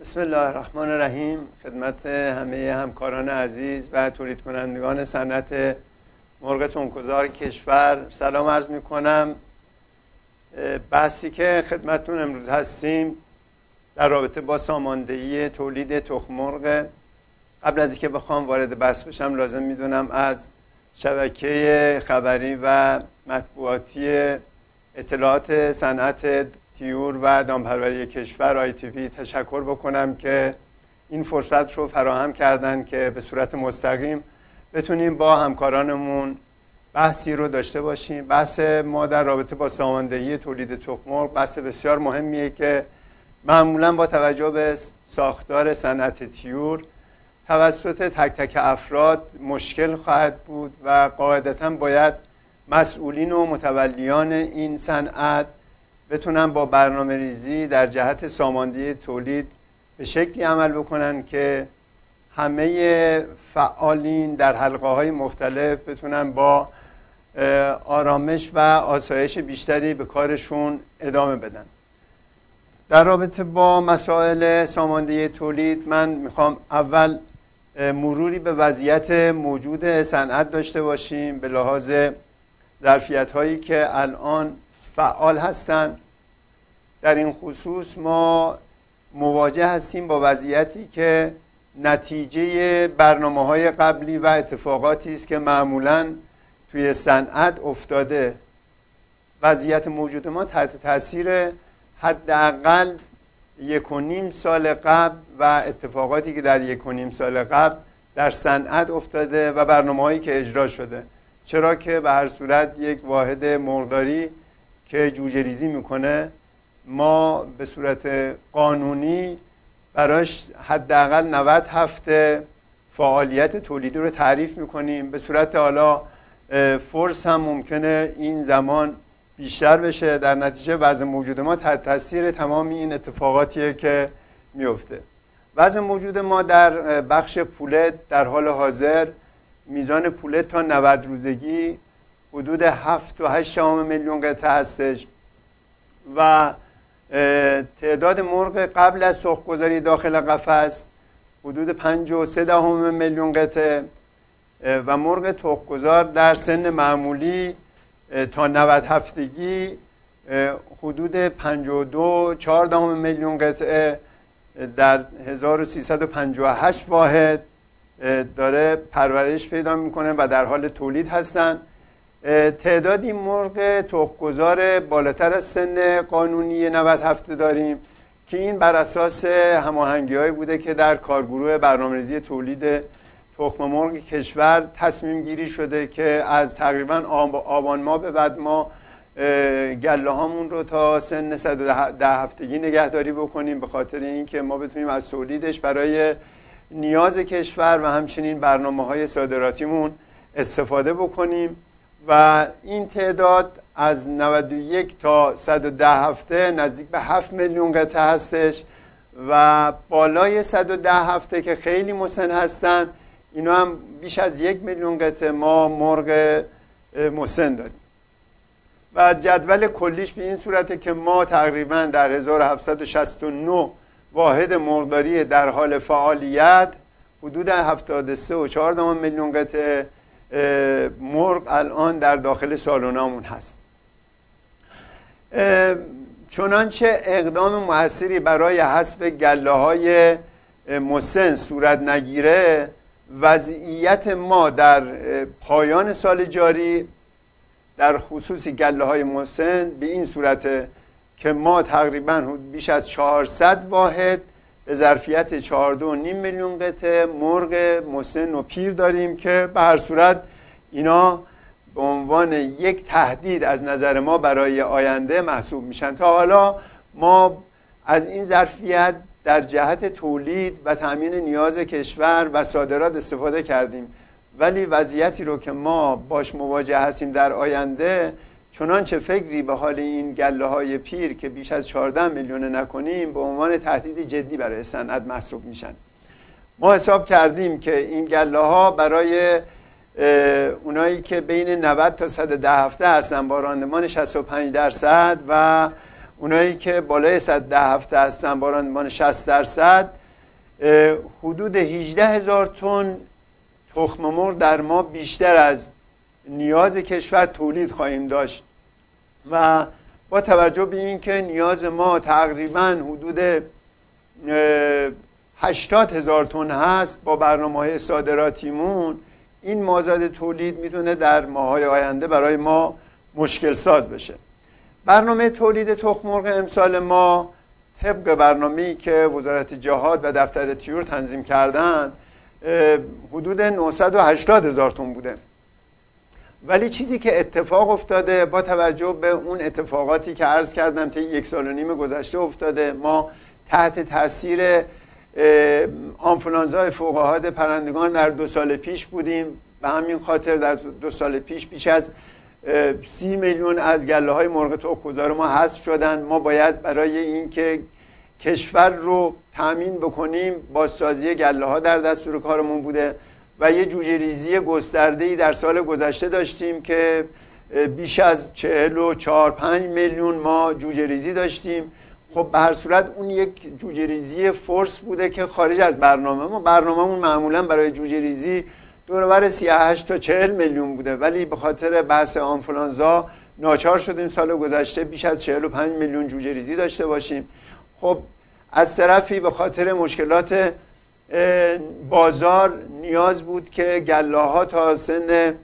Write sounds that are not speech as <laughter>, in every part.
بسم الله الرحمن الرحیم. خدمت همه همکاران عزیز و تولید کنندگان صنعت مرغ تنکزار کشور. سلام عرض می کنم بحثی که خدمتون امروز هستیم در رابطه با ساماندهی تولید تخم مرغ قبل از اینکه بخوام وارد بحث بشم لازم می‌دونم از شبکه خبری و مطبوعاتی اطلاعات صنعت تیور و دامپروری کشور آی تی تشکر بکنم که این فرصت رو فراهم کردن که به صورت مستقیم بتونیم با همکارانمون بحثی رو داشته باشیم. بحث ما در رابطه با ساماندهی تولید تخم بحث بسیار مهمیه که معمولا با توجه به ساختار صنعت تیور توسط تک تک افراد مشکل خواهد بود و قاعدتا باید مسئولین و متولیان این صنعت بتونن با برنامه ریزی در جهت ساماندهی تولید به شکلی عمل بکنن که همه فعالین در حلقه های مختلف بتونن با آرامش و آسایش بیشتری به کارشون ادامه بدن. در رابطه با مسائل ساماندهی تولید من می‌خوام اول مروری به وضعیت موجود صنعت داشته باشیم به لحاظ ظرفیت هایی که الان فعال هستند در این خصوص ما مواجه هستیم با وضعیتی که نتیجه برنامه های قبلی و اتفاقاتی است که معمولا توی صنعت افتاده. وضعیت موجود ما تحت تاثیر حداقل یک و نیم سال قبل و اتفاقاتی که در یک و نیم سال قبل در صنعت افتاده و برنامه هایی که اجرا شده. چرا که به هر صورت یک واحد مقداری که جوجه ریزی می‌کنه ما به صورت قانونی براش حداقل 90 هفته فعالیت تولیدی رو تعریف می‌کنیم. به صورت حالا فرس هم ممکنه این زمان بیشتر بشه. در نتیجه وضع موجود ما تحت تاثیر تمام این اتفاقاتیه که میفته وضع موجود ما در بخش پولت در حال حاضر میزان پولت تا 90 روزگی حدود 7 و 8 میلیون قطعه هستش. و تعداد مرغ قبل از سرخگذاری داخل قفس حدود 53 دهم میلیون قطعه و مرغ تخمگذار در سن معمولی تا 90 هفتگی حدود 52 4 دهم میلیون قطعه در 1358 واحد داره پرورش پیدا می‌کنه و در حال تولید هستند تعداد این مرغ تخمگذار بالاتر از سن قانونی 90 هفته داریم که این بر اساس هماهنگی هایی بوده که در کارگروه برنامه‌ریزی تولید تخم مرغ کشور تصمیم گیری شده که از تقریبا آبان ما به بعد ما گله هامون رو تا سن 110 هفتگی نگهداری بکنیم به خاطر اینکه ما بتونیم از تولیدش برای نیاز کشور و همچنین برنامه های صادراتیمون استفاده بکنیم. و این تعداد از 91 تا 110 هفته نزدیک به 7 میلیون قطعه هستش و بالای 110 هفته که خیلی مسن هستن اینا هم بیش از یک میلیون قطعه ما مرغ مسن داریم. و جدول کلیش به این صورته که ما تقریبا در 1769 واحد مرغداری در حال فعالیت حدود 73 و 4 میلیون قطعه مرغ الان در داخل سالونامون هست. چنانچه اقدام موثری برای حذف گله های مسن صورت نگیره وضعیت ما در پایان سال جاری در خصوص گله های مسن به این صورت که ما تقریبا بیش از 400 واحد به ظرفیت 4.5 میلیون قطعه مرغ مسن و پیر داریم که به هر صورت اینا به عنوان یک تهدید از نظر ما برای آینده محسوب میشن. تا حالا ما از این ظرفیت در جهت تولید و تامین نیاز کشور و صادرات استفاده کردیم. ولی وضعیتی رو که ما باش مواجه هستیم در آینده چنانچه فکری به حال این گله های پیر که بیش از 14 میلیون نکنیم به عنوان تهدید جدی برای صنعت محسوب میشن. ما حساب کردیم که این گله ها برای اونایی که بین 90 تا 110 هفته هستن با راندمان 65 درصد و اونایی که بالای 110 هفته هستن با راندمان 60 درصد حدود 18 هزار تن تخم مرغ در ما بیشتر از نیاز کشور تولید خواهیم داشت و با توجه به اینکه نیاز ما تقریبا حدود 80 هزار تن هست با برنامه های صادراتیمون این مازاد تولید می‌تونه در ماهای آینده برای ما مشکل ساز بشه. برنامه تولید تخم مرغ امسال ما طبق برنامه‌ای که وزارت جهاد و دفتر تیور تنظیم کردن حدود 980 هزار تن بوده. ولی چیزی که اتفاق افتاده با توجه به اون اتفاقاتی که عرض کردم طی یک سال و نیم گذشته افتاده ما تحت تاثیر آنفلانزای فوقهاد پرندگان در دو سال پیش بودیم. به همین خاطر در دو سال پیش بیش از سی میلیون از گله های مرغ تخمگذار ما حذف شدن ما باید برای اینکه کشور رو تامین بکنیم بازسازی گله ها در دستور کارمون بوده. و یه جوجه ریزی گسترده در سال گذشته داشتیم که بیش از چهل و چهار پنج میلیون ما جوجه ریزی داشتیم. خب به هر صورت اون یک جوجه ریزی فورس بوده که خارج از برنامه ما. برنامهمون معمولا برای جوجه ریزی دورور 38 تا 40 میلیون بوده. ولی به خاطر بحث آنفلانزا ناچار شدیم سال گذشته بیش از 45 میلیون جوجه ریزی داشته باشیم. خب از طرفی به خاطر مشکلات بازار نیاز بود که گله تا سن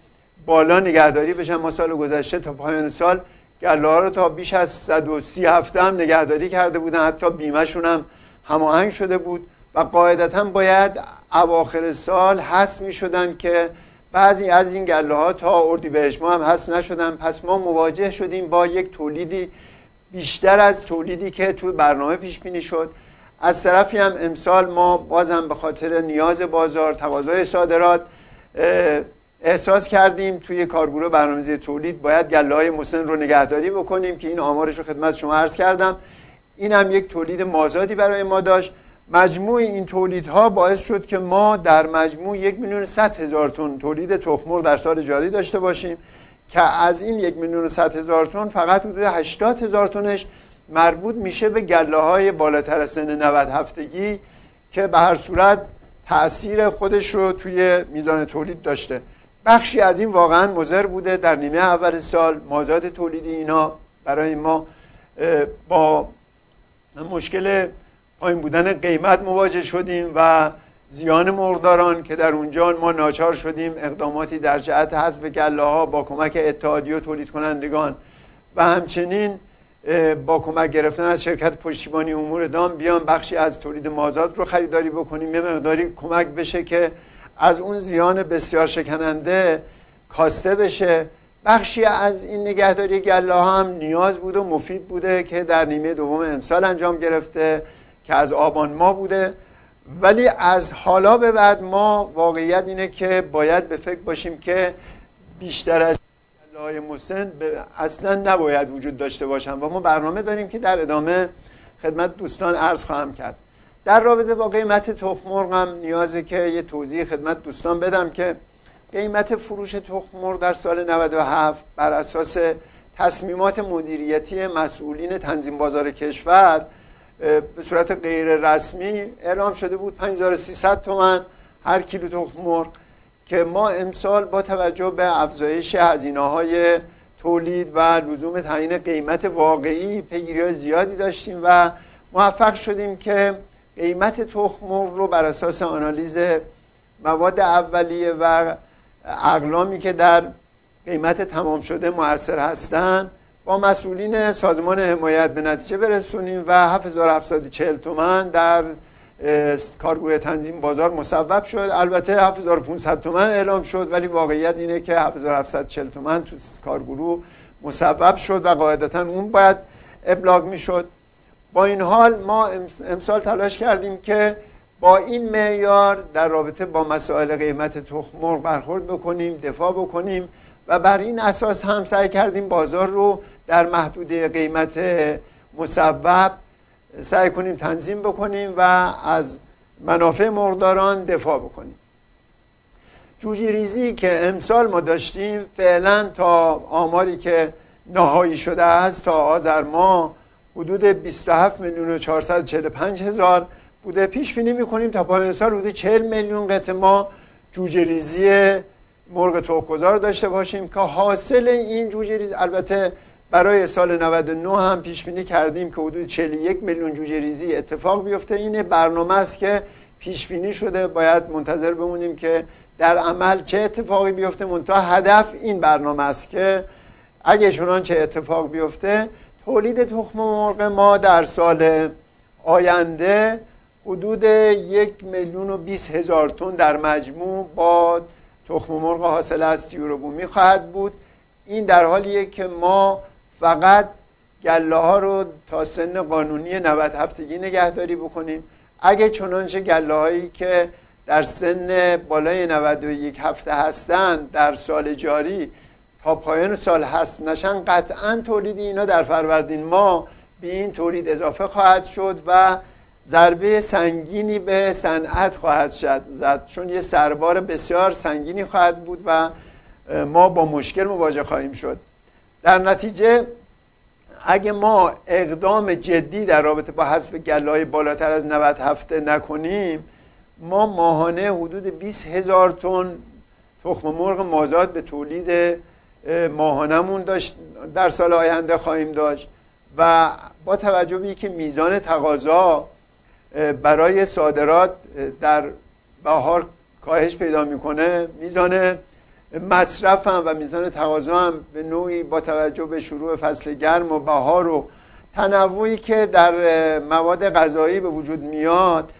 بالا نگهداری بشن. ما سال گذشته تا پایان سال گله ها رو تا بیش از 130 هفته هم نگهداری کرده بودن. حتی بیمهشون هم هماهنگ شده بود و قاعدتا باید اواخر سال حس می شدن که بعضی از این گله ها تا اردیبهشت ما هم حس نشدن. پس ما مواجه شدیم با یک تولیدی بیشتر از تولیدی که تو برنامه پیش بینی شد. از طرفی هم امسال ما بازم به خاطر نیاز بازار تقاضای صادرات احساس کردیم توی کارگروه برنامه‌ریزی تولید باید گله های مسن رو نگهداری بکنیم که این آمارش رو خدمت شما عرض کردم. این هم یک تولید مازادی برای ما داشت. مجموع این تولیدها باعث شد که ما در مجموع یک میلیون صد هزار تن تولید تخمر در سال جاری داشته باشیم که از این یک میلیون صد هزار تن فقط حدود 80 هزار تنش مربوط میشه به گله های بالاتر از سن 90 هفتگی که به هر صورت تاثیر خودش رو توی میزان تولید داشته. بخشی از این واقعا مضر بوده در نیمه اول سال. مازاد تولیدی اینا برای ما با مشکل پایین بودن قیمت مواجه شدیم و زیان مقداران که در اونجا ما ناچار شدیم اقداماتی در جهت حذف گله ها با کمک اتحادیه و تولید کنندگان و همچنین با کمک گرفتن از شرکت پشتیبانی امور دام بیان بخشی از تولید مازاد رو خریداری بکنیم. یه مقداری کمک بشه که از اون زیان بسیار شکننده کاسته بشه. بخشی از این نگهداری گله هم نیاز بود و مفید بوده که در نیمه دوم امسال انجام گرفته که از آبان ما بوده. ولی از حالا به بعد ما واقعیت اینه که باید به فکر باشیم که بیشتر از های مسن اصلا نباید وجود داشته باشن و ما برنامه داریم که در ادامه خدمت دوستان عرض خواهم کرد. در رابطه با قیمت تخم مرغ نیازه که یه توضیح خدمت دوستان بدم که قیمت فروش تخم مرغ در سال 97 بر اساس تصمیمات مدیریتی مسئولین تنظیم بازار کشور به صورت غیر رسمی اعلام شده بود 5300 تومن هر کیلو تخم مرغ که ما امسال با توجه به افزایش هزینه های تولید و لزوم تعیین قیمت واقعی پیگیری زیادی داشتیم و موفق شدیم که قیمت تخم رو بر اساس آنالیز مواد اولیه و اقلامی که در قیمت تمام شده موثر هستند با مسئولین سازمان حمایت به نتیجه برسونیم و 7740 تومن در کارگروه تنظیم بازار مصوب شد. البته 7500 تومن اعلام شد ولی واقعیت اینه که 7740 تومن تو کارگروه مصوب شد و قاعدتا اون باید ابلاغ می‌شد. با این حال ما امسال تلاش کردیم که با این معیار در رابطه با مسائل قیمت تخم مرغ برخورد بکنیم دفاع بکنیم و بر این اساس هم سعی کردیم بازار رو در محدوده قیمت مصوب سعی کنیم تنظیم بکنیم و از منافع مقداران دفاع بکنیم. جوجی ریزی که امسال ما داشتیم فعلا تا آماری که نهایی شده است تا آذر ما حدود 27 میلیون و 445 هزار بوده. پیش بینی می‌کنیم تا پایان سال حدود 40 میلیون قطع ما جوجه ریزی مرغ توکگذار داشته باشیم که حاصل این جوجه ریزی البته برای سال 99 هم پیش بینی کردیم که حدود 41 میلیون جوجه ریزی اتفاق بیفته. این برنامه است که پیش بینی شده. باید منتظر بمونیم که در عمل چه اتفاقی بیفته. منتها هدف این برنامه است که اگه چنان چه اتفاق بیفته تولید تخم مرغ ما در سال آینده حدود یک میلیون و بیس هزار تن در مجموع با تخم مرغ حاصل از تیوروبومی خواهد بود. این در حالیه که ما فقط گله ها رو تا سن قانونی 90 هفتگی نگهداری بکنیم. اگه چنانچه گله هایی که در سن بالای 91 هفته هستند در سال جاری تا پایان سال هست نشن قطعا تولید اینا در فروردین ما به این تولید اضافه خواهد شد و ضربه سنگینی به صنعت خواهد شد زد. چون یه سربار بسیار سنگینی خواهد بود و ما با مشکل مواجه خواهیم شد. در نتیجه اگه ما اقدام جدی در رابطه با حذف گله بالاتر از 90 هفته نکنیم ما ماهانه حدود 20 هزار تن تخم مرغ مازاد به تولید ماهانمون داشت در سال آینده خواهیم داشت و با توجه به که میزان تقاضا برای صادرات در بهار کاهش پیدا می‌کنه میزان مصرف هم و میزان تقاضا هم به نوعی با توجه به شروع فصل گرم و بهار و تنوعی که در مواد غذایی به وجود میاد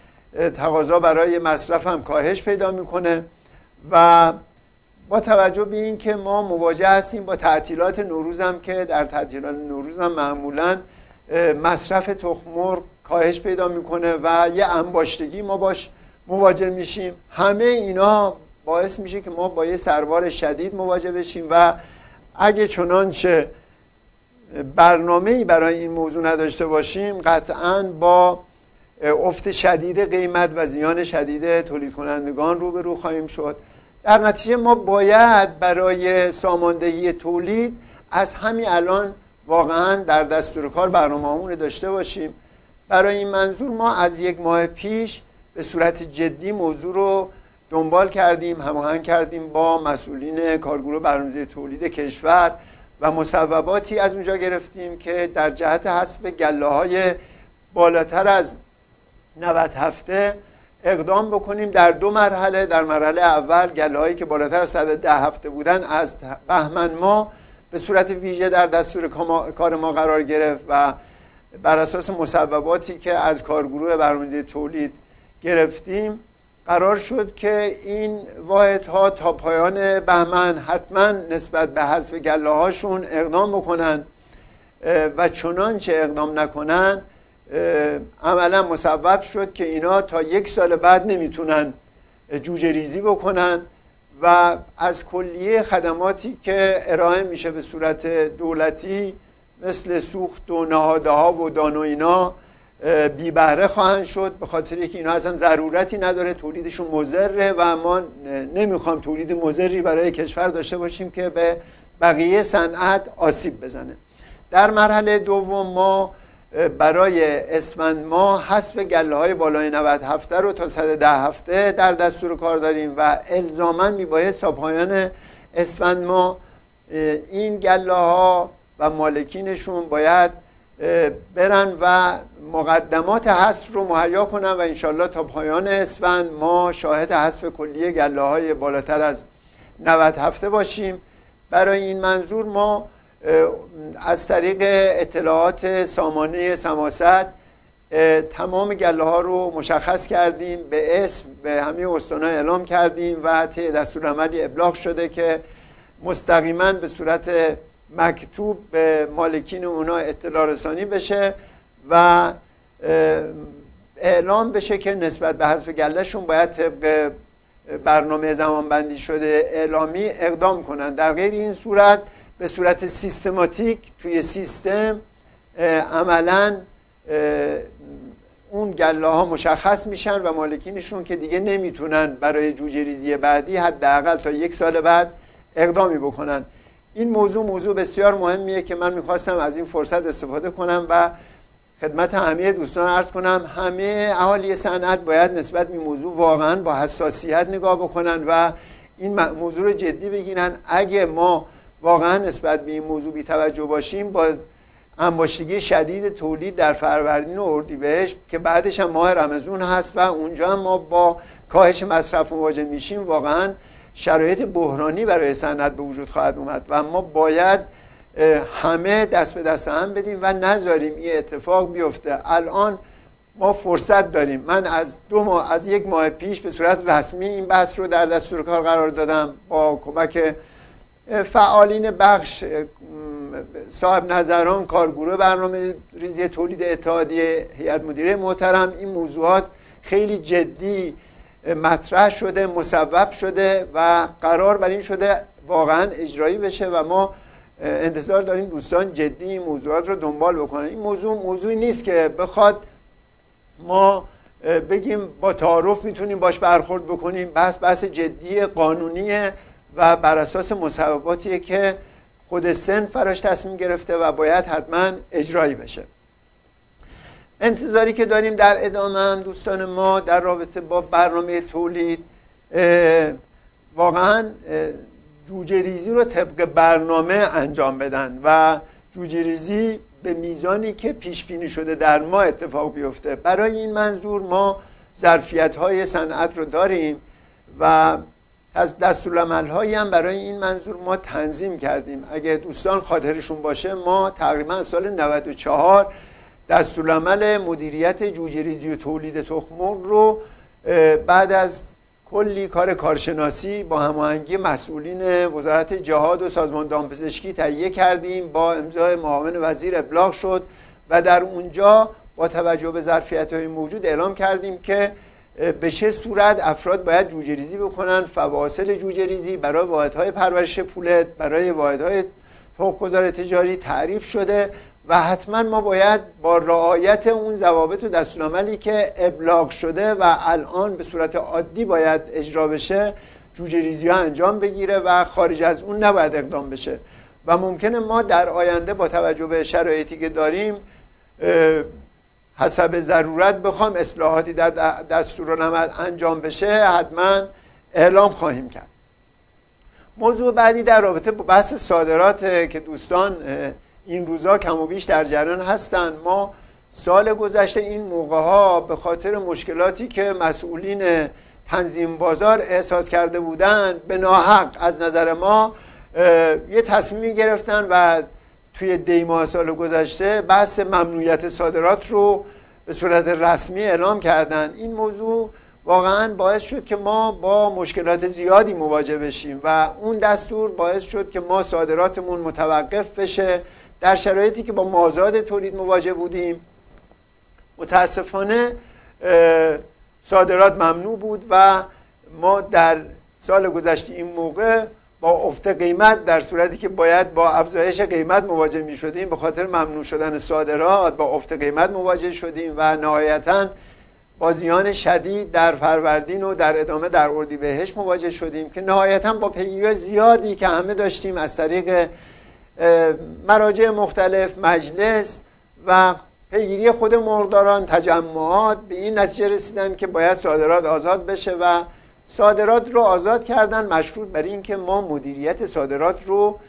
تقاضا برای مصرف هم کاهش پیدا می‌کنه و با توجه به اینکه ما مواجه هستیم با تعطیلات نوروز هم که در تعطیلات نوروز هم معمولا مصرف تخمر کاهش پیدا می‌کنه و یه انباشتگی ما باش مواجه میشیم. همه اینا باعث میشه که ما با یه سربار شدید مواجه بشیم و اگه چنانچه برنامه ای برای این موضوع نداشته باشیم قطعا با افت شدید قیمت و زیان شدید تولید کنندگان روبرو خواهیم شد. در نتیجه ما باید برای ساماندهی تولید از همین الان واقعا در دستور کار برنامه داشته باشیم. برای این منظور ما از یک ماه پیش به صورت جدی موضوع رو دنبال کردیم هماهنگ کردیم با مسئولین کارگروه برنامه‌ریزی تولید کشور و مصوباتی از اونجا گرفتیم که در جهت حذف گله های بالاتر از 90 هفته اقدام بکنیم. در دو مرحله در مرحله اول گله هایی که بالاتر از 110 هفته بودن از بهمن ما به صورت ویژه در دستور کار ما قرار گرفت و بر اساس مصوباتی که از کارگروه برنامه‌ریزی تولید گرفتیم قرار شد که این واحدها تا پایان بهمن حتما نسبت به حذف گله هاشون اقدام بکنن و چنانچه اقدام نکنن عملا مصوب شد که اینا تا یک سال بعد نمی‌تونن جوجه ریزی بکنن و از کلیه خدماتی که ارائه میشه به صورت دولتی مثل سوخت و نهاده ها و دان و اینا بی بهره خواهند شد. به خاطر که اینا اصلا ضرورتی نداره. تولیدشون مزره و ما نمی‌خوام تولید مزری برای کشور داشته باشیم که به بقیه صنعت آسیب بزنه. در مرحله دوم ما برای اسفند ما حذف گله های بالای 90 هفته رو تا 110 هفته در دستور کار داریم و الزاما میبایست تا پایان اسفند ما این گله ها و مالکینشون باید برن و مقدمات حذف رو مهیا کنن و انشالله تا پایان اسفند ما شاهد حذف کلیه گله های بالاتر از 90 هفته باشیم. برای این منظور ما از طریق اطلاعات سامانه سماست تمام گله ها رو مشخص کردیم به اسم به همه استانها اعلام کردیم و طی دستور عملی ابلاغ شده که مستقیما به صورت مکتوب به مالکین اونا اطلاع رسانی بشه و اعلام بشه که نسبت به حذف گلهشون باید طبق برنامه زمان بندی شده اعلامی اقدام کنن. در غیر این صورت به صورت سیستماتیک توی سیستم عملا اون گله ها مشخص میشن و مالکینشون که دیگه نمی‌تونن برای جوجه ریزی بعدی حداقل تا یک سال بعد اقدامی بکنن. این موضوع موضوع بسیار مهمیه که من می‌خواستم از این فرصت استفاده کنم و خدمت همه دوستان ارز کنم. همه اهالی صنعت باید نسبت به موضوع واقعا با حساسیت نگاه بکنن و این موضوع رو جدی بگیرن. اگه ما واقعا نسبت به این موضوع بی توجه باشیم با انباشتگی شدید تولید در فروردین و اردیبهشت که بعدش هم ماه رمزون هست و اونجا هم ما با کاهش مصرف مواجه میشیم واقعا شرایط بحرانی برای صنعت به وجود خواهد اومد و ما باید همه دست به دست هم بدیم و نذاریم این اتفاق بیفته. الان ما فرصت داریم. من از دو ماه از یک ماه پیش به صورت رسمی این بحث رو در دستور کار قرار دادم با کمک فعالین بخش صاحب نظران کارگروه برنامه ریزی تولید اتحادیه هیئت مدیره محترم. این موضوعات خیلی جدی مطرح شده مصوب شده و قرار بر این شده واقعا اجرایی بشه و ما انتظار داریم دوستان جدی این موضوعات رو دنبال بکنن. این موضوع موضوعی نیست که بخواد ما بگیم با تعارف می‌تونیم باش برخورد بکنیم. بحث بحث جدی قانونیه و بر اساس مصوباتیه که خود سن فراش تصمیم گرفته و باید حتما اجرایی بشه. انتظاری که داریم در ادامه هم دوستان ما در رابطه با برنامه تولید واقعا جوجه ریزی رو طبق برنامه انجام بدن و جوجه ریزی به میزانی که پیش بینی شده در ما اتفاق بیفته. برای این منظور ما ظرفیت های صنعت رو داریم و از دستورالعمل هایی هم برای این منظور ما تنظیم کردیم. اگه دوستان خاطرشون باشه ما تقریبا سال 94 دستورالعمل مدیریت جوجه ریزی و تولید تخم رو بعد از کلی کار کارشناسی با هماهنگی مسئولین وزارت جهاد و سازمان دامپزشکی تهیه کردیم با امضای معاون وزیر ابلاغ شد و در اونجا با توجه به ظرفیت های موجود اعلام کردیم که به چه صورت افراد باید جوجه ریزی بکنن فواصل جوجه ریزی برای واحدهای پرورش پولت برای واحدهای گذار تجاری تعریف شده و حتما ما باید با رعایت اون ضوابط و دستورالعملی که ابلاغ شده و الان به صورت عادی باید اجرا بشه جوجه ریزی ها انجام بگیره و خارج از اون نباید اقدام بشه. و ممکنه ما در آینده با توجه به شرایطی که داریم حسب ضرورت بخوام اصلاحاتی در دستورالعمل انجام بشه حتما اعلام خواهیم کرد. موضوع بعدی در رابطه با بحث صادرات که دوستان این روزا کم و بیش در جریان هستند ما سال گذشته این موقع ها به خاطر مشکلاتی که مسئولین تنظیم بازار احساس کرده بودند به ناحق از نظر ما یه تصمیمی گرفتن و توی دی ماه سال گذشته بحث ممنوعیت صادرات رو به صورت رسمی اعلام کردن. این موضوع واقعا باعث شد که ما با مشکلات زیادی مواجه بشیم و اون دستور باعث شد که ما صادراتمون متوقف بشه. در شرایطی که با مازاد تولید مواجه بودیم. متاسفانه صادرات ممنوع بود و ما در سال گذشته این موقع با افت قیمت در صورتی که باید با افزایش قیمت مواجه می شدیم به خاطر ممنوع شدن صادرات با افت قیمت مواجه شدیم و نهایتا با زیان شدید در فروردین و در ادامه در اردیبهشت مواجه شدیم که نهایتا با پیگیری زیادی که همه داشتیم از طریق مراجع مختلف مجلس و پیگیری خود مرداران تجمعات به این نتیجه رسیدن که باید صادرات آزاد بشه و صادرات رو آزاد کردن. مشروط بر اینکه ما مدیریت صادرات رو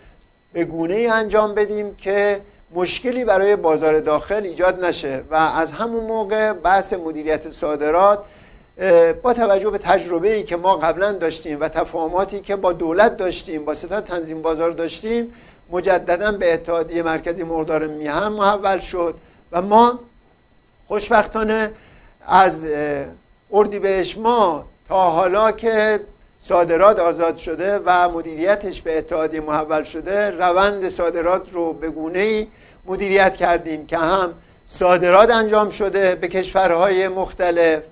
به گونه ای انجام بدیم که مشکلی برای بازار داخل ایجاد نشه و از همون موقع بحث مدیریت صادرات با توجه به تجربه ای که ما قبلا داشتیم و تفاهماتی که با دولت داشتیم با ستاد تنظیم بازار داشتیم مجددا به اتحادیه مرکزی مردار میهم محول شد و ما خوشبختانه از اردیبهشت ما تا حالا که صادرات آزاد شده و مدیریتش به اتحادیه محول شده روند صادرات رو به گونه ای مدیریت کردیم که هم صادرات انجام شده به کشورهای مختلف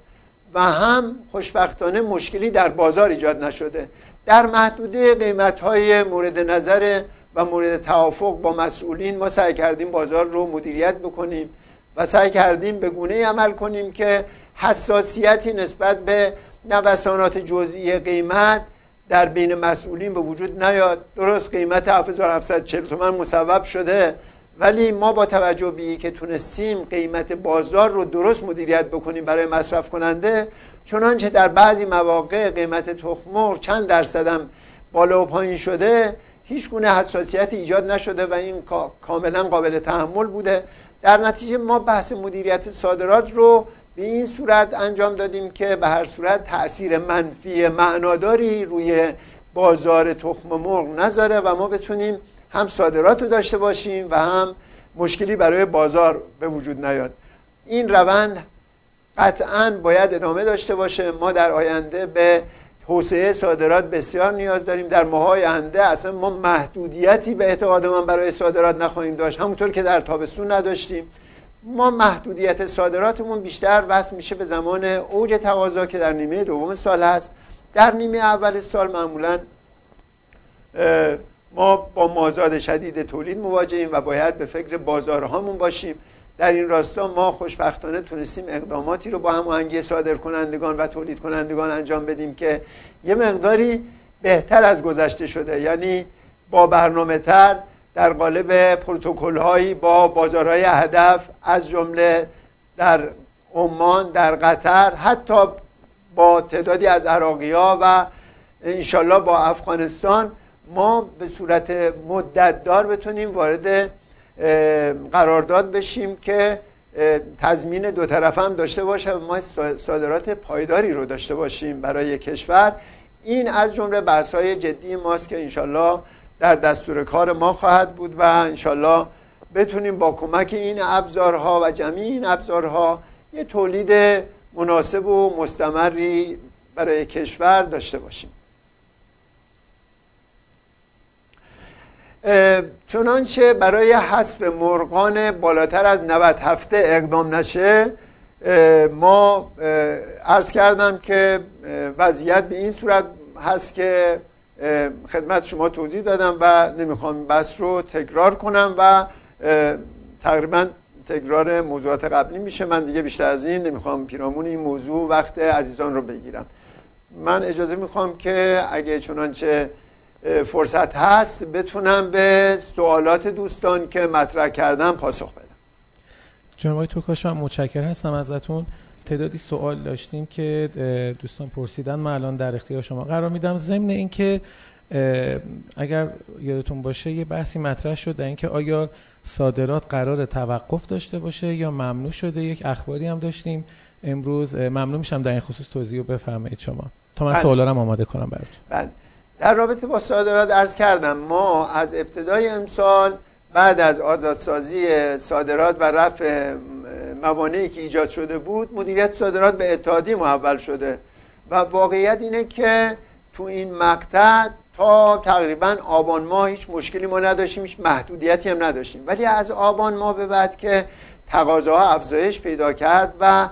و هم خوشبختانه مشکلی در بازار ایجاد نشده. در محدوده قیمت های مورد نظر و مورد توافق با مسئولین ما سعی کردیم بازار رو مدیریت بکنیم و سعی کردیم به گونه عمل کنیم که حساسیتی نسبت به نوسانات جزئی قیمت در بین مسئولین به وجود نیاد. درست قیمت 7740 تومن مصوب شده ولی ما با توجه به که تونستیم قیمت بازار رو درست مدیریت بکنیم برای مصرف کننده چنانچه در بعضی مواقع قیمت تخم چند درصدم بالا و پایین شده هیچ گونه حساسیت ایجاد نشده و این کاملا قابل تحمل بوده. در نتیجه ما بحث مدیریت صادرات رو به این صورت انجام دادیم که به هر صورت تاثیر منفی معناداری روی بازار تخم مرغ نذاره و ما بتونیم هم صادرات رو داشته باشیم و هم مشکلی برای بازار به وجود نیاد. این روند قطعا باید ادامه داشته باشه. ما در آینده به توسعه صادرات بسیار نیاز داریم. در ماهای آینده اصلا ما محدودیتی به اعتقاد من برای صادرات نخواهیم داشت. همونطور که در تابستون نداشتیم. ما محدودیت صادراتمون بیشتر وصل میشه به زمان اوج تقاضا که در نیمه دوم سال هست. در نیمه اول سال معمولا ما با مازاد شدید تولید مواجهیم و باید به فکر بازارهامون باشیم. در این راستا ما خوشبختانه تونستیم اقداماتی رو با هماهنگی صادر کنندگان و تولید کنندگان انجام بدیم که یه مقداری بهتر از گذشته شده. یعنی با برنامه تر در قالب پروتکل هایی با بازارهای هدف از جمله در عمان در قطر حتی با تعدادی از عراقی ها و انشالله با افغانستان ما به صورت مدت دار بتونیم وارد قرارداد بشیم که تضمین دو طرف هم داشته باشه و ما صادرات پایداری رو داشته باشیم برای کشور. این از جمله بحث های جدی ماست که انشالله در دستور کار ما خواهد بود و انشالله بتونیم با کمک این ابزارها و جمعی این ابزارها یه تولید مناسب و مستمری برای کشور داشته باشیم. چنانچه برای حذف مرغان بالاتر از 90 هفته اقدام نشه ما عرض کردم که وضعیت به این صورت هست که خدمت شما توضیح دادم و نمی‌خوام بس رو تکرار کنم و تقریبا تکرار موضوعات قبلی میشه. من دیگه بیشتر از این نمی‌خوام پیرامون این موضوع وقت عزیزان رو بگیرم. من اجازه می‌خوام که اگه چنانچه فرصت هست بتونم به سوالات دوستان که مطرح کردم پاسخ بدم. جناب توکاش متشکر هستم ازتون. تعدادی سوال داشتیم که دوستان پرسیدن من الان در اختیار شما قرار میدم. ضمن اینکه اگر یادتون باشه یه بحثی مطرح شد در اینکه آیا صادرات قرار توقف داشته باشه یا ممنوع شده. یک اخباری هم داشتیم امروز. ممنوع میشم در این خصوص توضیح بفرمایید شما. تا من بله. سوالا رو آماده کنم براتون. بله. در رابطه با صادرات ارز کردم ما از ابتدای امسال بعد از آزادسازی صادرات و رفع موانعی که ایجاد شده بود مدیریت صادرات به اتحادی محول شده و واقعیت اینه که تو این مقطع تا تقریبا آبان ماه هیچ مشکلی ما نداشتیم هیچ محدودیتی هم نداشتیم. ولی از آبان ماه به بعد که تقاضاها افزایش پیدا کرد و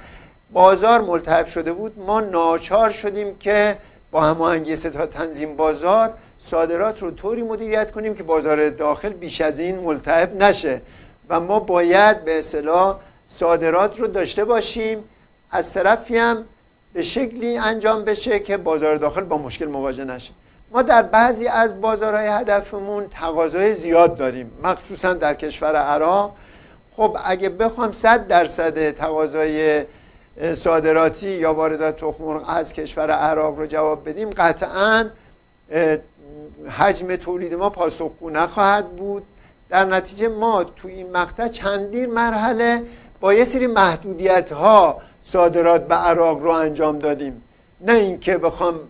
بازار ملتهب شده بود ما ناچار شدیم که با هماهنگی تا تنظیم بازار صادرات رو طوری مدیریت کنیم که بازار داخل بیش از این ملتهب نشه. و ما باید به اصطلاح صادرات رو داشته باشیم. از طرفی هم به شکلی انجام بشه که بازار داخل با مشکل مواجه نشه. ما در بعضی از بازارهای هدفمون تقاضای زیاد داریم مخصوصا در کشور عراق. خب اگه بخوام 100 درصد تقاضای صادراتی یا واردات تخم از کشور عراق رو جواب بدیم قطعا حجم تولید ما پاسخگو نخواهد بود. در نتیجه ما تو این مقطع چندین مرحله با یه سری محدودیت ها صادرات به عراق رو انجام دادیم. نه اینکه بخوام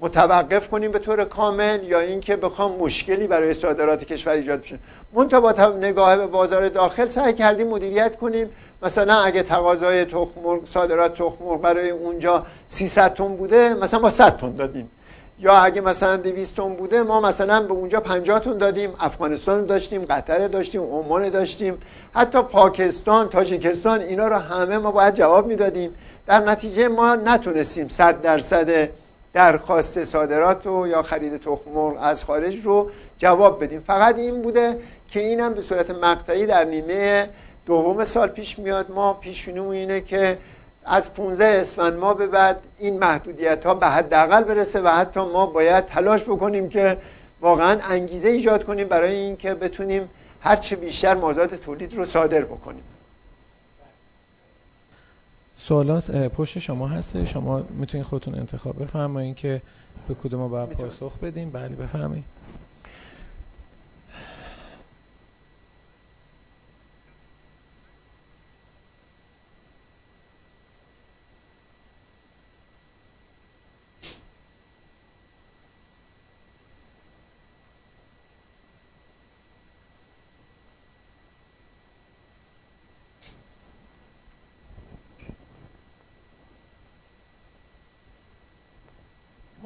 متوقف کنیم به طور کامل یا اینکه بخوام مشکلی برای صادرات کشور ایجاد بشه. منتها با نگاه به بازار داخل سعی کردیم مدیریت کنیم. مثلا اگه تقاضای تخم صادرات تخم برای اونجا 300 تن بوده مثلا ما 100 تن دادیم. یا اگه مثلا 200 تن بوده ما مثلا به اونجا 50 تن دادیم. افغانستان داشتیم قطر داشتیم عمان داشتیم. حتی پاکستان تاجیکستان اینا رو همه ما باید جواب می‌دادیم. در نتیجه ما نتونستیم 100 درصد درخواست صادرات رو یا خرید تخم از خارج رو جواب بدیم. فقط این بوده که اینم به صورت مقطعی در نیمه دوم سال پیش میاد ما پیش اینه که از 15 اسفند ما به بعد این محدودیت ها به حداقل برسه و حتی ما باید تلاش بکنیم که واقعا انگیزه ایجاد کنیم برای اینکه بتونیم هرچه بیشتر مازاد تولید رو صادر بکنیم. سوالات پشت شما هسته. شما می‌تونید خودتون انتخاب بفرمایید که به کدوم باید پاسخ بدیم بله بفرمایید.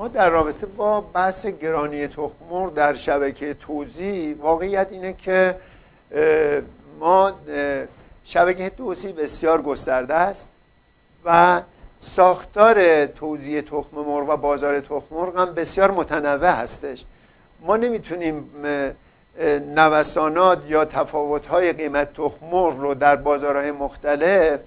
ما در رابطه با بحث گرانی تخمر در شبکه توزیع واقعیت اینه که ما شبکه توزیع بسیار گسترده است و ساختار توزیع تخم مرغ و بازار تخم مرغ هم بسیار متنوع هستش. ما نمی‌تونیم نوسانات یا تفاوت‌های قیمت تخم مرغ رو در بازارهای مختلف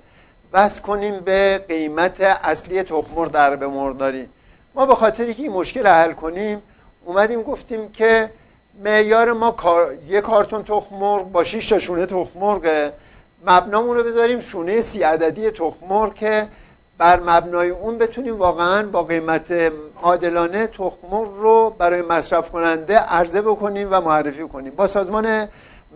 بس کنیم به قیمت اصلی تخم مرغ در به مرغداری ما به خاطری که این مشکل حل کنیم اومدیم گفتیم که معیار ما کار... یک کارتون تخم مرغ با 6 تا شونه تخم مرغ مبنامون رو بذاریم شونه سی عددی تخم مرغ که بر مبنای اون بتونیم واقعا با قیمت عادلانه تخم مرغ رو برای مصرف کننده عرضه بکنیم و معرفی کنیم. با سازمان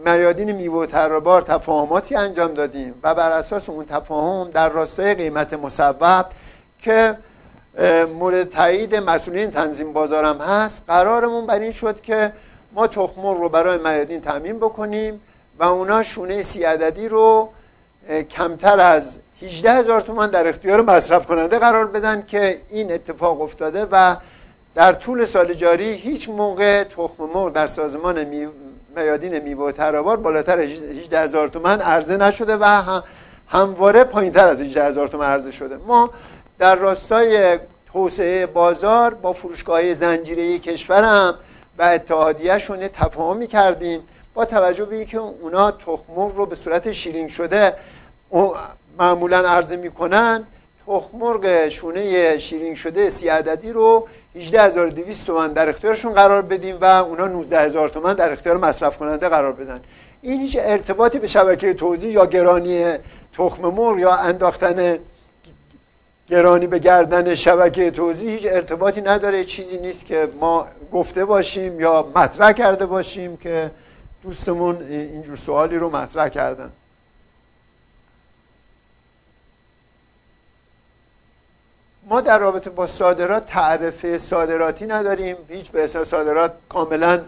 میادین میوه ترابار تفاهماتی انجام دادیم و بر اساس اون تفاهم در راستای قیمت مصوب که مورد تایید مسئولین تنظیم بازارم هست. قرارمون بر این شد که ما تخم رو برای میادین تامین بکنیم و اونا شونه سی عددی رو کمتر از 18 هزار تومان در اختیار مصرف کننده قرار بدن که این اتفاق افتاده و در طول سال جاری هیچ موقع تخم مرغ در سازمان می... میادین میوه و ترابار بالاتر از 18 هزار تومان عرضه نشده و همواره پایین تر از 18 هزار تومان عرضه شده. ما در راستای توسعه بازار با فروشگاه زنجیره کشورم و اتحادیهشون تفاهمی کردیم با توجه به اینکه اونا تخمر رو به صورت شیرین شده معمولا عرضه می‌کنن تخمرغ شونه شیرین شده سی عددی رو 18200 تومن در اختیارشون قرار بدیم و اونا 19000 تومن در اختیار مصرف کننده قرار بدن. این هیچ ارتباطی به شبکه توزیع یا گرانی تخم مرغ یا انداختن گرانی به گردن شبکه توضیح هیچ ارتباطی نداره. چیزی نیست که ما گفته باشیم یا مطرح کرده باشیم که دوستمون اینجور سوالی رو مطرح کردن. ما در رابطه با صادرات تعرفه صادراتی نداریم. هیچ به صادرات کاملا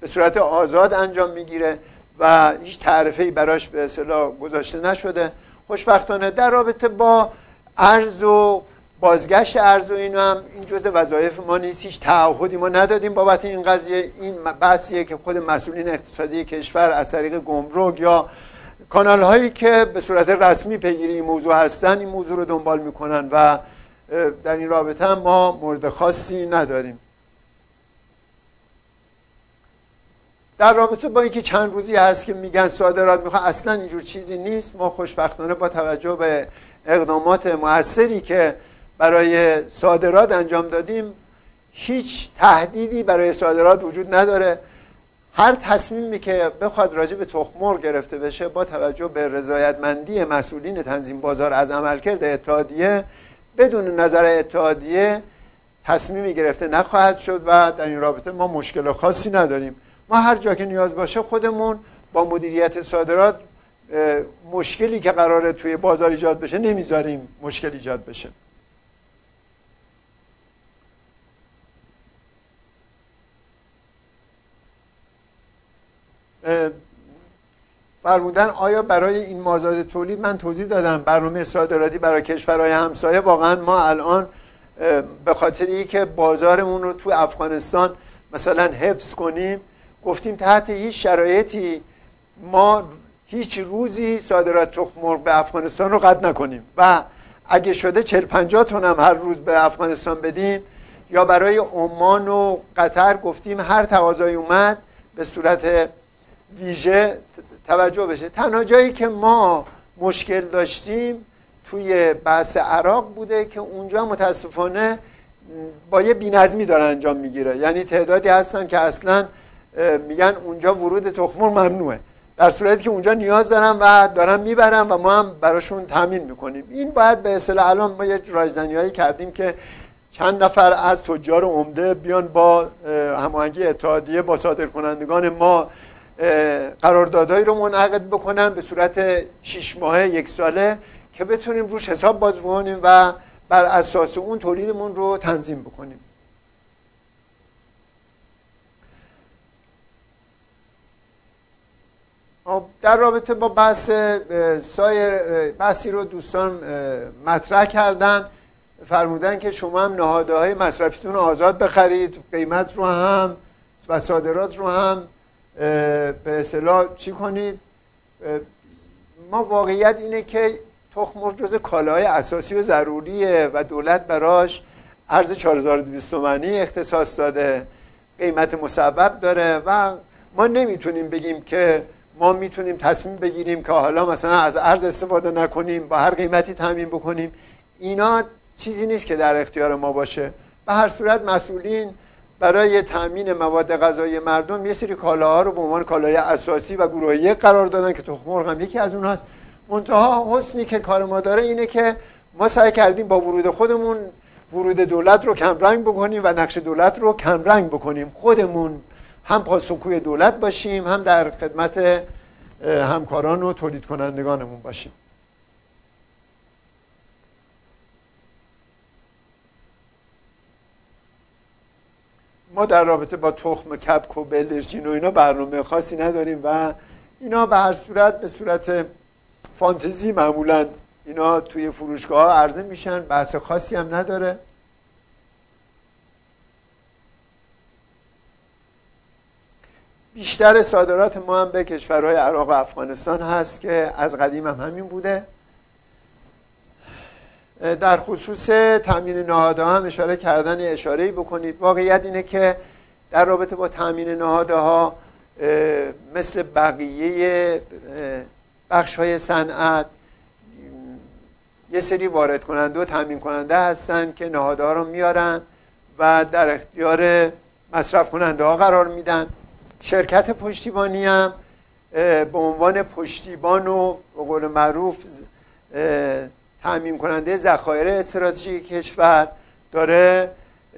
به صورت آزاد انجام می‌گیره و هیچ تعرفه براش به اصطلاح گذاشته نشده. خوشبختانه در رابطه با ارز و بازگشت ارز و اینو هم این جزء وظایف ما نیست هیچ تعهدی ما ندادیم بابت این قضیه. این بحثیه که خود مسئولین اقتصادی کشور از طریق گمرک یا کانال هایی که به صورت رسمی پیگیری این موضوع هستن این موضوع رو دنبال می‌کنن و در این رابطه ما مورد خاصی نداریم. در رابطه با اینکه چند روزی هست که میگن صادرات می‌خوان اصلا اینجور چیزی نیست. ما خوشبختانه با توجه به اقدامات موثری که برای صادرات انجام دادیم هیچ تهدیدی برای صادرات وجود نداره. هر تصمیمی که بخواد راجع به تخمر گرفته بشه با توجه به رضایتمندی مسئولین تنظیم بازار از عملکرد اتحادیه بدون نظر اتحادیه تصمیمی گرفته نخواهد شد و در این رابطه ما مشکل خاصی نداریم. ما هر جا که نیاز باشه خودمون با مدیریت صادرات مشکلی که قراره توی بازار ایجاد بشه نمی‌ذاریم مشکل ایجاد بشه. فرمودن آیا برای این مازاد تولید من توضیح دادم؟ برنامه صادراتی برای کشورهای همسایه واقعا ما الان به خاطر که بازارمون رو تو افغانستان مثلا حفظ کنیم گفتیم تحت هیچ شرایطی ما هیچ روزی صادرات تخم مرغ به افغانستان رو قطع نکنیم. و اگه شده 40 50 تن هم هر روز به افغانستان بدیم یا برای عمان و قطر گفتیم هر تقاضایی اومد به صورت ویژه توجه بشه. تنها جایی که ما مشکل داشتیم توی بحث عراق بوده که اونجا متاسفانه با یه بینظمی داره انجام می‌گیره. یعنی تعدادی هستن که اصلا میگن اونجا ورود تخمر ممنوعه. در صورتی که اونجا نیاز دارن و دارن می‌برن و ما هم براشون تامین می‌کنیم. این باید به اصطلاح الان ما یه رایزنی کردیم که چند نفر از تجار عمده بیان با هماهنگی اتحادیه با صادر کنندگان ما قراردادهایی رو منعقد بکنن به صورت شیش ماهه یک ساله که بتونیم روش حساب باز بکنیم و بر اساس اون تولیدمون رو تنظیم بکنیم خب، در رابطه با بحث سایر بحثی رو دوستان مطرح کردن. فرمودن که شما هم نهاده های مصرفیتون رو آزاد بخرید قیمت رو هم و صادرات رو هم. به اصطلاح چی کنید؟ ما واقعیت اینه که تخم مرغ جز کالاهای اساسی و ضروریه و دولت براش ارز 4200 تومانی اختصاص داده قیمت مسبب داره و ما نمی‌تونیم بگیم که ما می‌تونیم تصمیم بگیریم که حالا مثلا از ارز استفاده نکنیم با هر قیمتی تامین بکنیم. اینا چیزی نیست که در اختیار ما باشه. به هر صورت مسئولین برای تامین مواد غذایی مردم یه سری کالاها رو به عنوان کالای اساسی و گروهی قرار دادن که تخم مرغ هم یکی از اونهاست منتها حسنی که کار ما داره اینه که ما سعی کردیم با ورود خودمون ورود دولت رو کمرنگ بکنیم و نقش دولت رو کمرنگ بکنیم. خودمون هم پاسخگوی دولت باشیم هم در خدمت همکاران و تولید کنندگانمون باشیم. ما در رابطه با تخم کپک و بلدرچین و اینا برنامه خاصی نداریم و اینا به هر صورت به صورت فانتزی معمولا اینا توی فروشگاه ها عرضه میشن بحث خاصی هم نداره. بیشتر صادرات ما هم به کشورهای عراق و افغانستان هست که از قدیم هم همین بوده. در خصوص تامین نهاده ها هم اشاره کردن اشاره بکنید. واقعیت اینه که در رابطه با تامین نهاده ها مثل بقیه بخش های صنعت یه سری وارد کننده و تامین کننده هستن که نهاده ها رو میارن و در اختیار مصرف کننده ها قرار میدن. شرکت پشتیبانی هم به عنوان پشتیبان و به قول معروف تامین کننده ذخایر استراتژیک کشور داره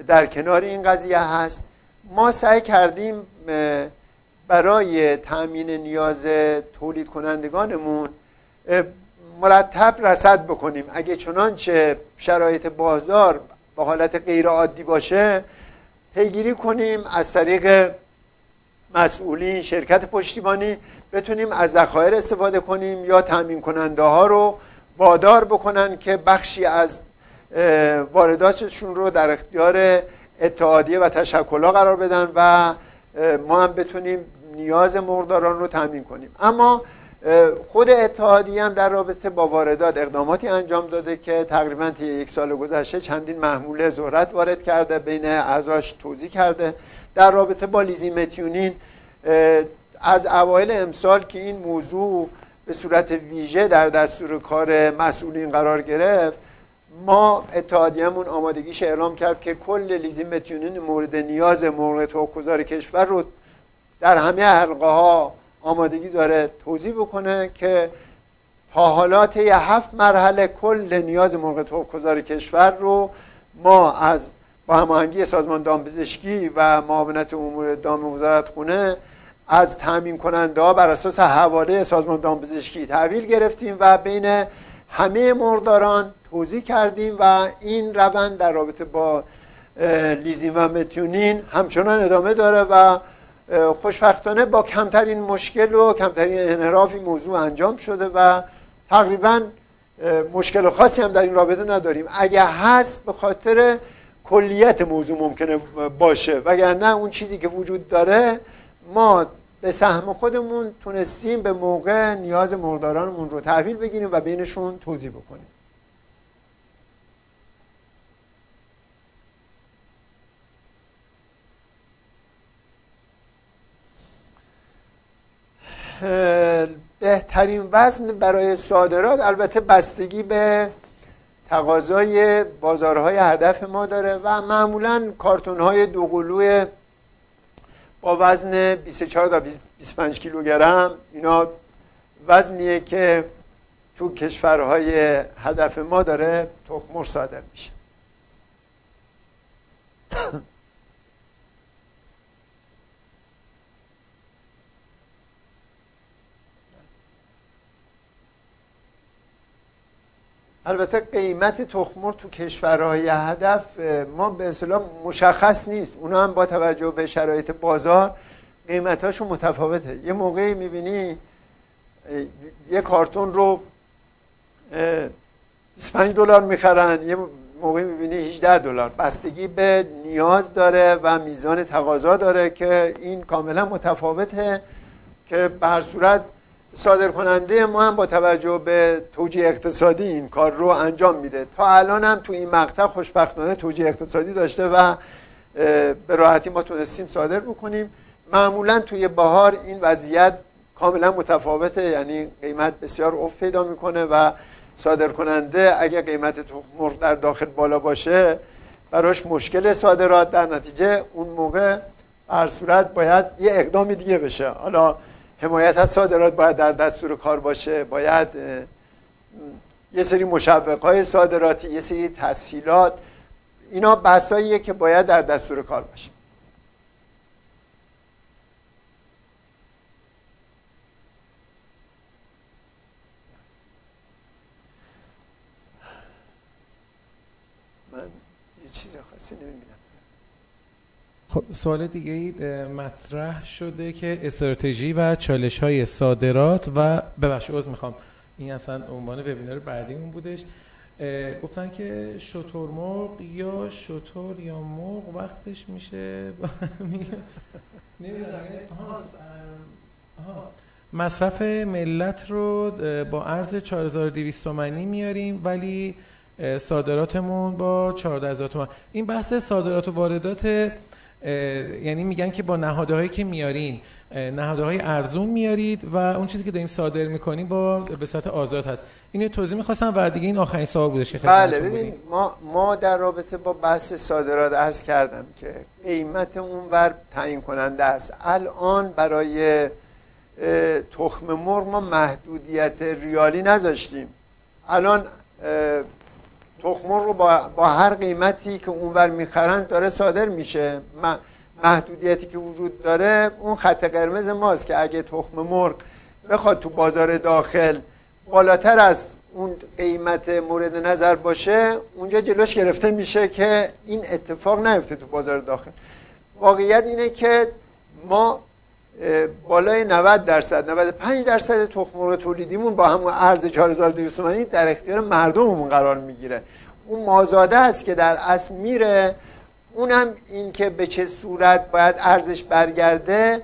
در کنار این قضیه هست. ما سعی کردیم برای تامین نیاز تولید کنندگانمون مرتب رسد بکنیم. اگه چنانچه شرایط بازار با حالت غیر عادی باشه پیگیری کنیم از طریق مسئولین شرکت پشتیبانی بتونیم از ذخایر استفاده کنیم یا تامین کننده ها رو وادار بکنن که بخشی از وارداتشون رو در اختیار اتحادیه و تشکلها قرار بدن و ما هم بتونیم نیاز مقداران رو تامین کنیم. اما خود اتحادیه هم در رابطه با واردات اقداماتی انجام داده که تقریبا طی یک سال گذشته چندین محموله ذرت وارد کرده بین اعضاش توضیح کرده. در رابطه با لیزی متیونین از اوایل امسال که این موضوع به صورت ویژه در دستور کار مسئولین قرار گرفت ما اتحادیهمون آمادگیش اعلام کرد که کل لیزی متیونین مورد نیاز موقع توکوزار کشور رو در همه حلقه ها آمادگی داره توضیح بکنه که تا حالات یه هفت مرحله کل نیاز موقع توکوزار کشور رو ما از با هماهنگی سازمان دامپزشکی و معاونت امور دام وزارت خونه از تامین کننده ها بر اساس حواله سازمان دامپزشکی تحویل گرفتیم و بین همه مرداران توضیح کردیم و این روند در رابطه با لیزین و متیونین همچنان ادامه داره و خوشبختانه با کمترین مشکل و کمترین انحرافی موضوع انجام شده و تقریبا مشکل خاصی هم در این رابطه نداریم. اگر هست به خاطر کلیت موضوع ممکنه باشه وگرنه اون چیزی که وجود داره ما به سهم خودمون تونستیم به موقع نیاز مردارانمون رو تحویل بگیریم و بینشون توضیح بکنیم. بهترین وزن برای صادرات البته بستگی به تقاضای بازارهای هدف ما داره و معمولا کارتون های دوقلوی با وزن 24 تا 25 کیلوگرم اینا وزنیه که تو کشورهای هدف ما داره تخمر صادر میشه. البته قیمت تخمر تو کشورهای هدف ما به اصطلاح مشخص نیست. اونا هم با توجه به شرایط بازار قیمتاشون متفاوته. یه موقعی می‌بینی یه کارتون رو 25 دلار می‌خرن یه موقعی می‌بینی 18 دلار. بستگی به نیاز داره و میزان تقاضا داره که این کاملا متفاوته که به صورت صادر کننده ما هم با توجه به توجیه اقتصادی این کار رو انجام میده. تا الان هم تو این مقطع خوشبختانه توجیه اقتصادی داشته و به راحتی ما تونستیم صادر بکنیم. معمولا توی بهار این وضعیت کاملا متفاوته یعنی قیمت بسیار افت پیدا می‌کنه و صادر کننده اگه قیمت تخم در داخل بالا باشه براش مشکل صادرات در نتیجه اون موقع هر صورت باید یه اقدامی دیگه بشه. حالا حمایت از صادرات باید در دستور کار باشه. باید یه سری مشوق های صادراتی یه سری تسهیلات اینا بحثاییه که باید در دستور کار باشه من یه چیز خاصی نمی‌بینم خب سوال دیگه ای مطرح شده که استراتژی و چالش های صادرات و ببخشید عذر می‌خوام. این اصلا عنوان وبینار بعدیمون بودش. گفتن که شطور مرغ یا شطور یا مرغ وقتش میشه؟ <laughs> مصرف ملت رو با ارز 4200 تومانی میاریم ولی صادراتمون با 14000 تومان. این بحث صادرات و واردات یعنی میگن که با نهادهایی که میارین نهادهای ارزون میارید و اون چیزی که داریم صادر می‌کنیم با به صورت آزاد هست. اینو توضیح می‌خواستم و دیگه این آخرین سوال بودش که بله ببین ما ما در رابطه با بحث صادرات عرض کردم که قیمت اون ور تعیین کننده است. الان برای تخم مرغ ما محدودیت ریالی نذاشتیم. الان تخم رو با, با هر قیمتی که اونور می‌خرن داره صادر میشه. محدودیتی که وجود داره اون خط قرمز ماست که اگه تخم مرغ بخواد تو بازار داخل بالاتر از اون قیمت مورد نظر باشه اونجا جلوش گرفته میشه که این اتفاق نیفته تو بازار داخل. واقعیت اینه که ما بالای 90 درصد 95 درصد تخم مرغ تولیدیمون با همون ارز 4200 تومانی در اختیار مردممون قرار می‌گیره. اون مازاده است که در اصل میره. اونم این که به چه صورت باید ارزش برگرده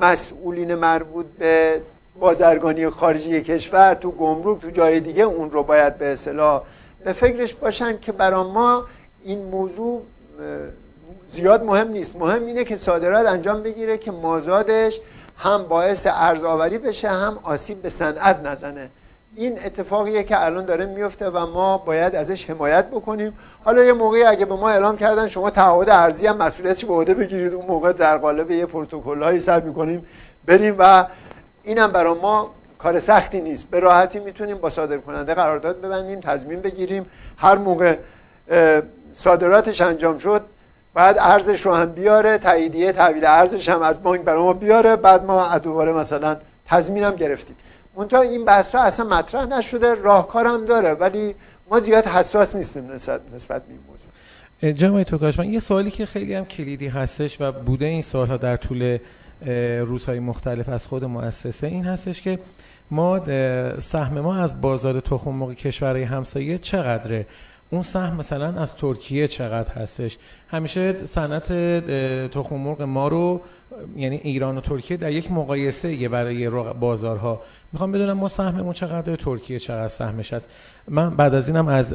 مسئولین مربوط به بازرگانی خارجی کشور تو گمرک تو جای دیگه اون رو باید به اصطلاح به فکرش باشن که برای ما این موضوع زیاد مهم نیست. مهم اینه که صادرات انجام بگیره که مازادش هم باعث ارزآوری بشه هم آسیب به صنعت نزنه. این اتفاقیه که الان داره میفته و ما باید ازش حمایت بکنیم. حالا یه موقعی اگه به ما اعلام کردن شما تعهد ارزی هم مسئولیتش به عهده بگیرید. اون موقع در قالب یه پروتکل هایی سر می‌کنیم بریم و اینم برای ما کار سختی نیست. به راحتی می‌تونیم با صادر کننده قرارداد ببندیم تضمین بگیریم. هر موقع صادراتش انجام شد بعد ارزش رو هم بیاره تاییدیه تحویل ارزش هم از بانک برای ما بیاره. بعد ما دوباره مثلا تضمینم گرفتیم. منتها این بحث ها اصلا مطرح نشده راهکارم داره ولی ما زیاد حساس نیستیم نسبت, نسبت به این موضوع. جناب توکاشمان یه سوالی که خیلی هم کلیدی هستش و بوده این سوالها در طول روزهای مختلف از خود مؤسسه این هستش که ما سهم ما از بازار تخم مرغ کشورهای همسایه چقدره؟ اون سهم مثلا از ترکیه چقدر هستش؟ همیشه صنعت تخم مرغ ما رو یعنی ایران و ترکیه در یک مقایسه برای بازارها. می‌خوام بدونم ما سهممون چقدر ترکیه چقدر سهمش هست؟ من بعد از اینم از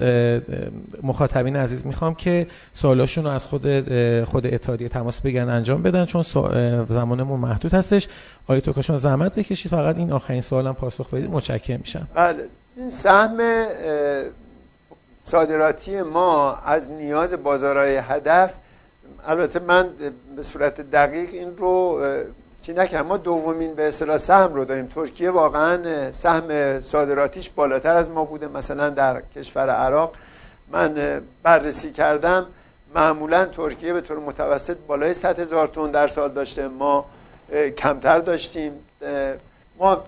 مخاطبین عزیز می‌خوام که سوالاشون رو از خود خود اتحادیه تماس بگیرن انجام بدن چون زمانمون محدود هستش. آقای توکاشون زحمت بکشید. فقط این آخرین سوالم پاسخ بدید متشکرم میشم. بله. سهم صادراتی ما از نیاز بازارهای هدف البته من به صورت دقیق این رو چی نکردم ما دومین به اصطلاح سهم رو داریم. ترکیه واقعا سهم صادراتیش بالاتر از ما بوده مثلا در کشور عراق. من بررسی کردم معمولا ترکیه به طور متوسط بالای 100 هزار تن در سال داشته. ما کمتر داشتیم. ما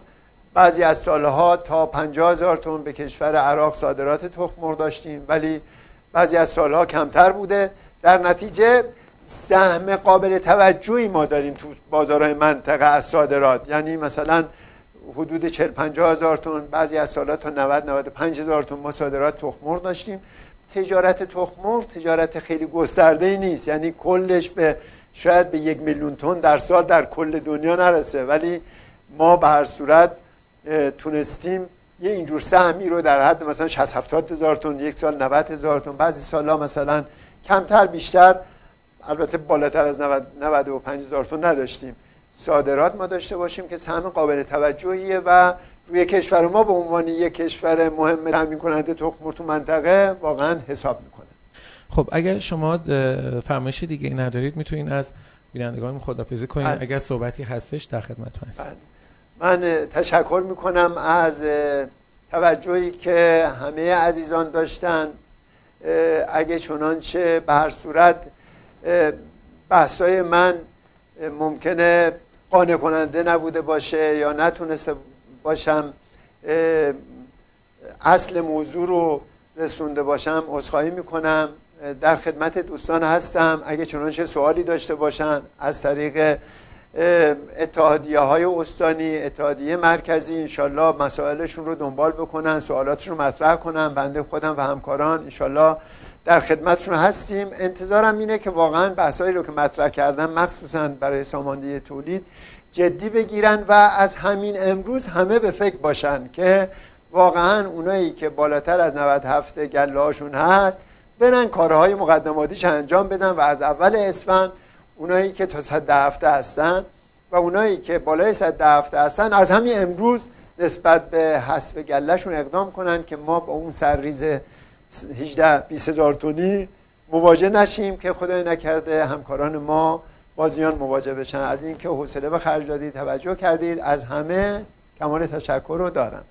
بعضی از سالها تا 50 هزار تن به کشور عراق صادرات تخم داشتیم ولی بعضی از سالها کمتر بوده. در نتیجه سهم قابل توجهی ما داریم تو بازارهای منطقه از صادرات. یعنی مثلا حدود 40 50 هزار تن بعضی از سالها تا 90 95 هزار تن ما صادرات تخم داشتیم. تجارت تخم تجارت خیلی گسترده ای نیست. یعنی کلش به شاید به یک میلیون تن در سال در کل دنیا نرسه. ولی ما به هر صورت تونستیم یه اینجور سهمی رو در حد مثلا 60 70 هزار تن یک سال 90 هزار تن بعضی سالها مثلا کمتر بیشتر البته بالاتر از 90 95 هزار تن نداشتیم صادرات ما داشته باشیم که سهم قابل توجهیه و روی کشور ما به عنوان یک کشور مهم تامین کننده تخم تو منطقه واقعا حساب می‌کنه خب اگر شما فرمایش دیگه ندارید می‌تونید از بینندگان خدافظی کنید بله. اگر صحبتی هستش در خدمتتون هستم بله. من تشکر می‌کنم از توجهی که همه عزیزان داشتن. اگه چنانچه به هر صورت بحثای من ممکنه قانع کننده نبوده باشه یا نتونسته باشم اصل موضوع رو رسونده باشم عذرخواهی می‌کنم. در خدمت دوستان هستم. اگه چنانچه سوالی داشته باشن از طریق اتحادیه های استانی اتحادیه مرکزی انشالله مسائلشون رو دنبال بکنن سوالاتشون رو مطرح کنن بنده خودم و همکاران انشالله در خدمتشون هستیم. انتظارم اینه که واقعا بحثایی رو که مطرح کردم مخصوصا برای ساماندهی تولید جدی بگیرن و از همین امروز همه به فکر باشن که واقعا اونایی که بالاتر از 97 گله هاشون هست برن کارهای مقدماتیش انجام بدن و از اول اسفند اونایی که تا صد هفته هستن و اونایی که بالای صد هفته هستن از همین امروز نسبت به حسب گلهشون اقدام کنن که ما با اون سرریز 18 20 هزار تونی مواجه نشیم که خدای نکرده همکاران ما بازیان مواجه بشن. از اینکه حوصله به خرج دادید توجه کردید از همه کمال تشکر رو دارم.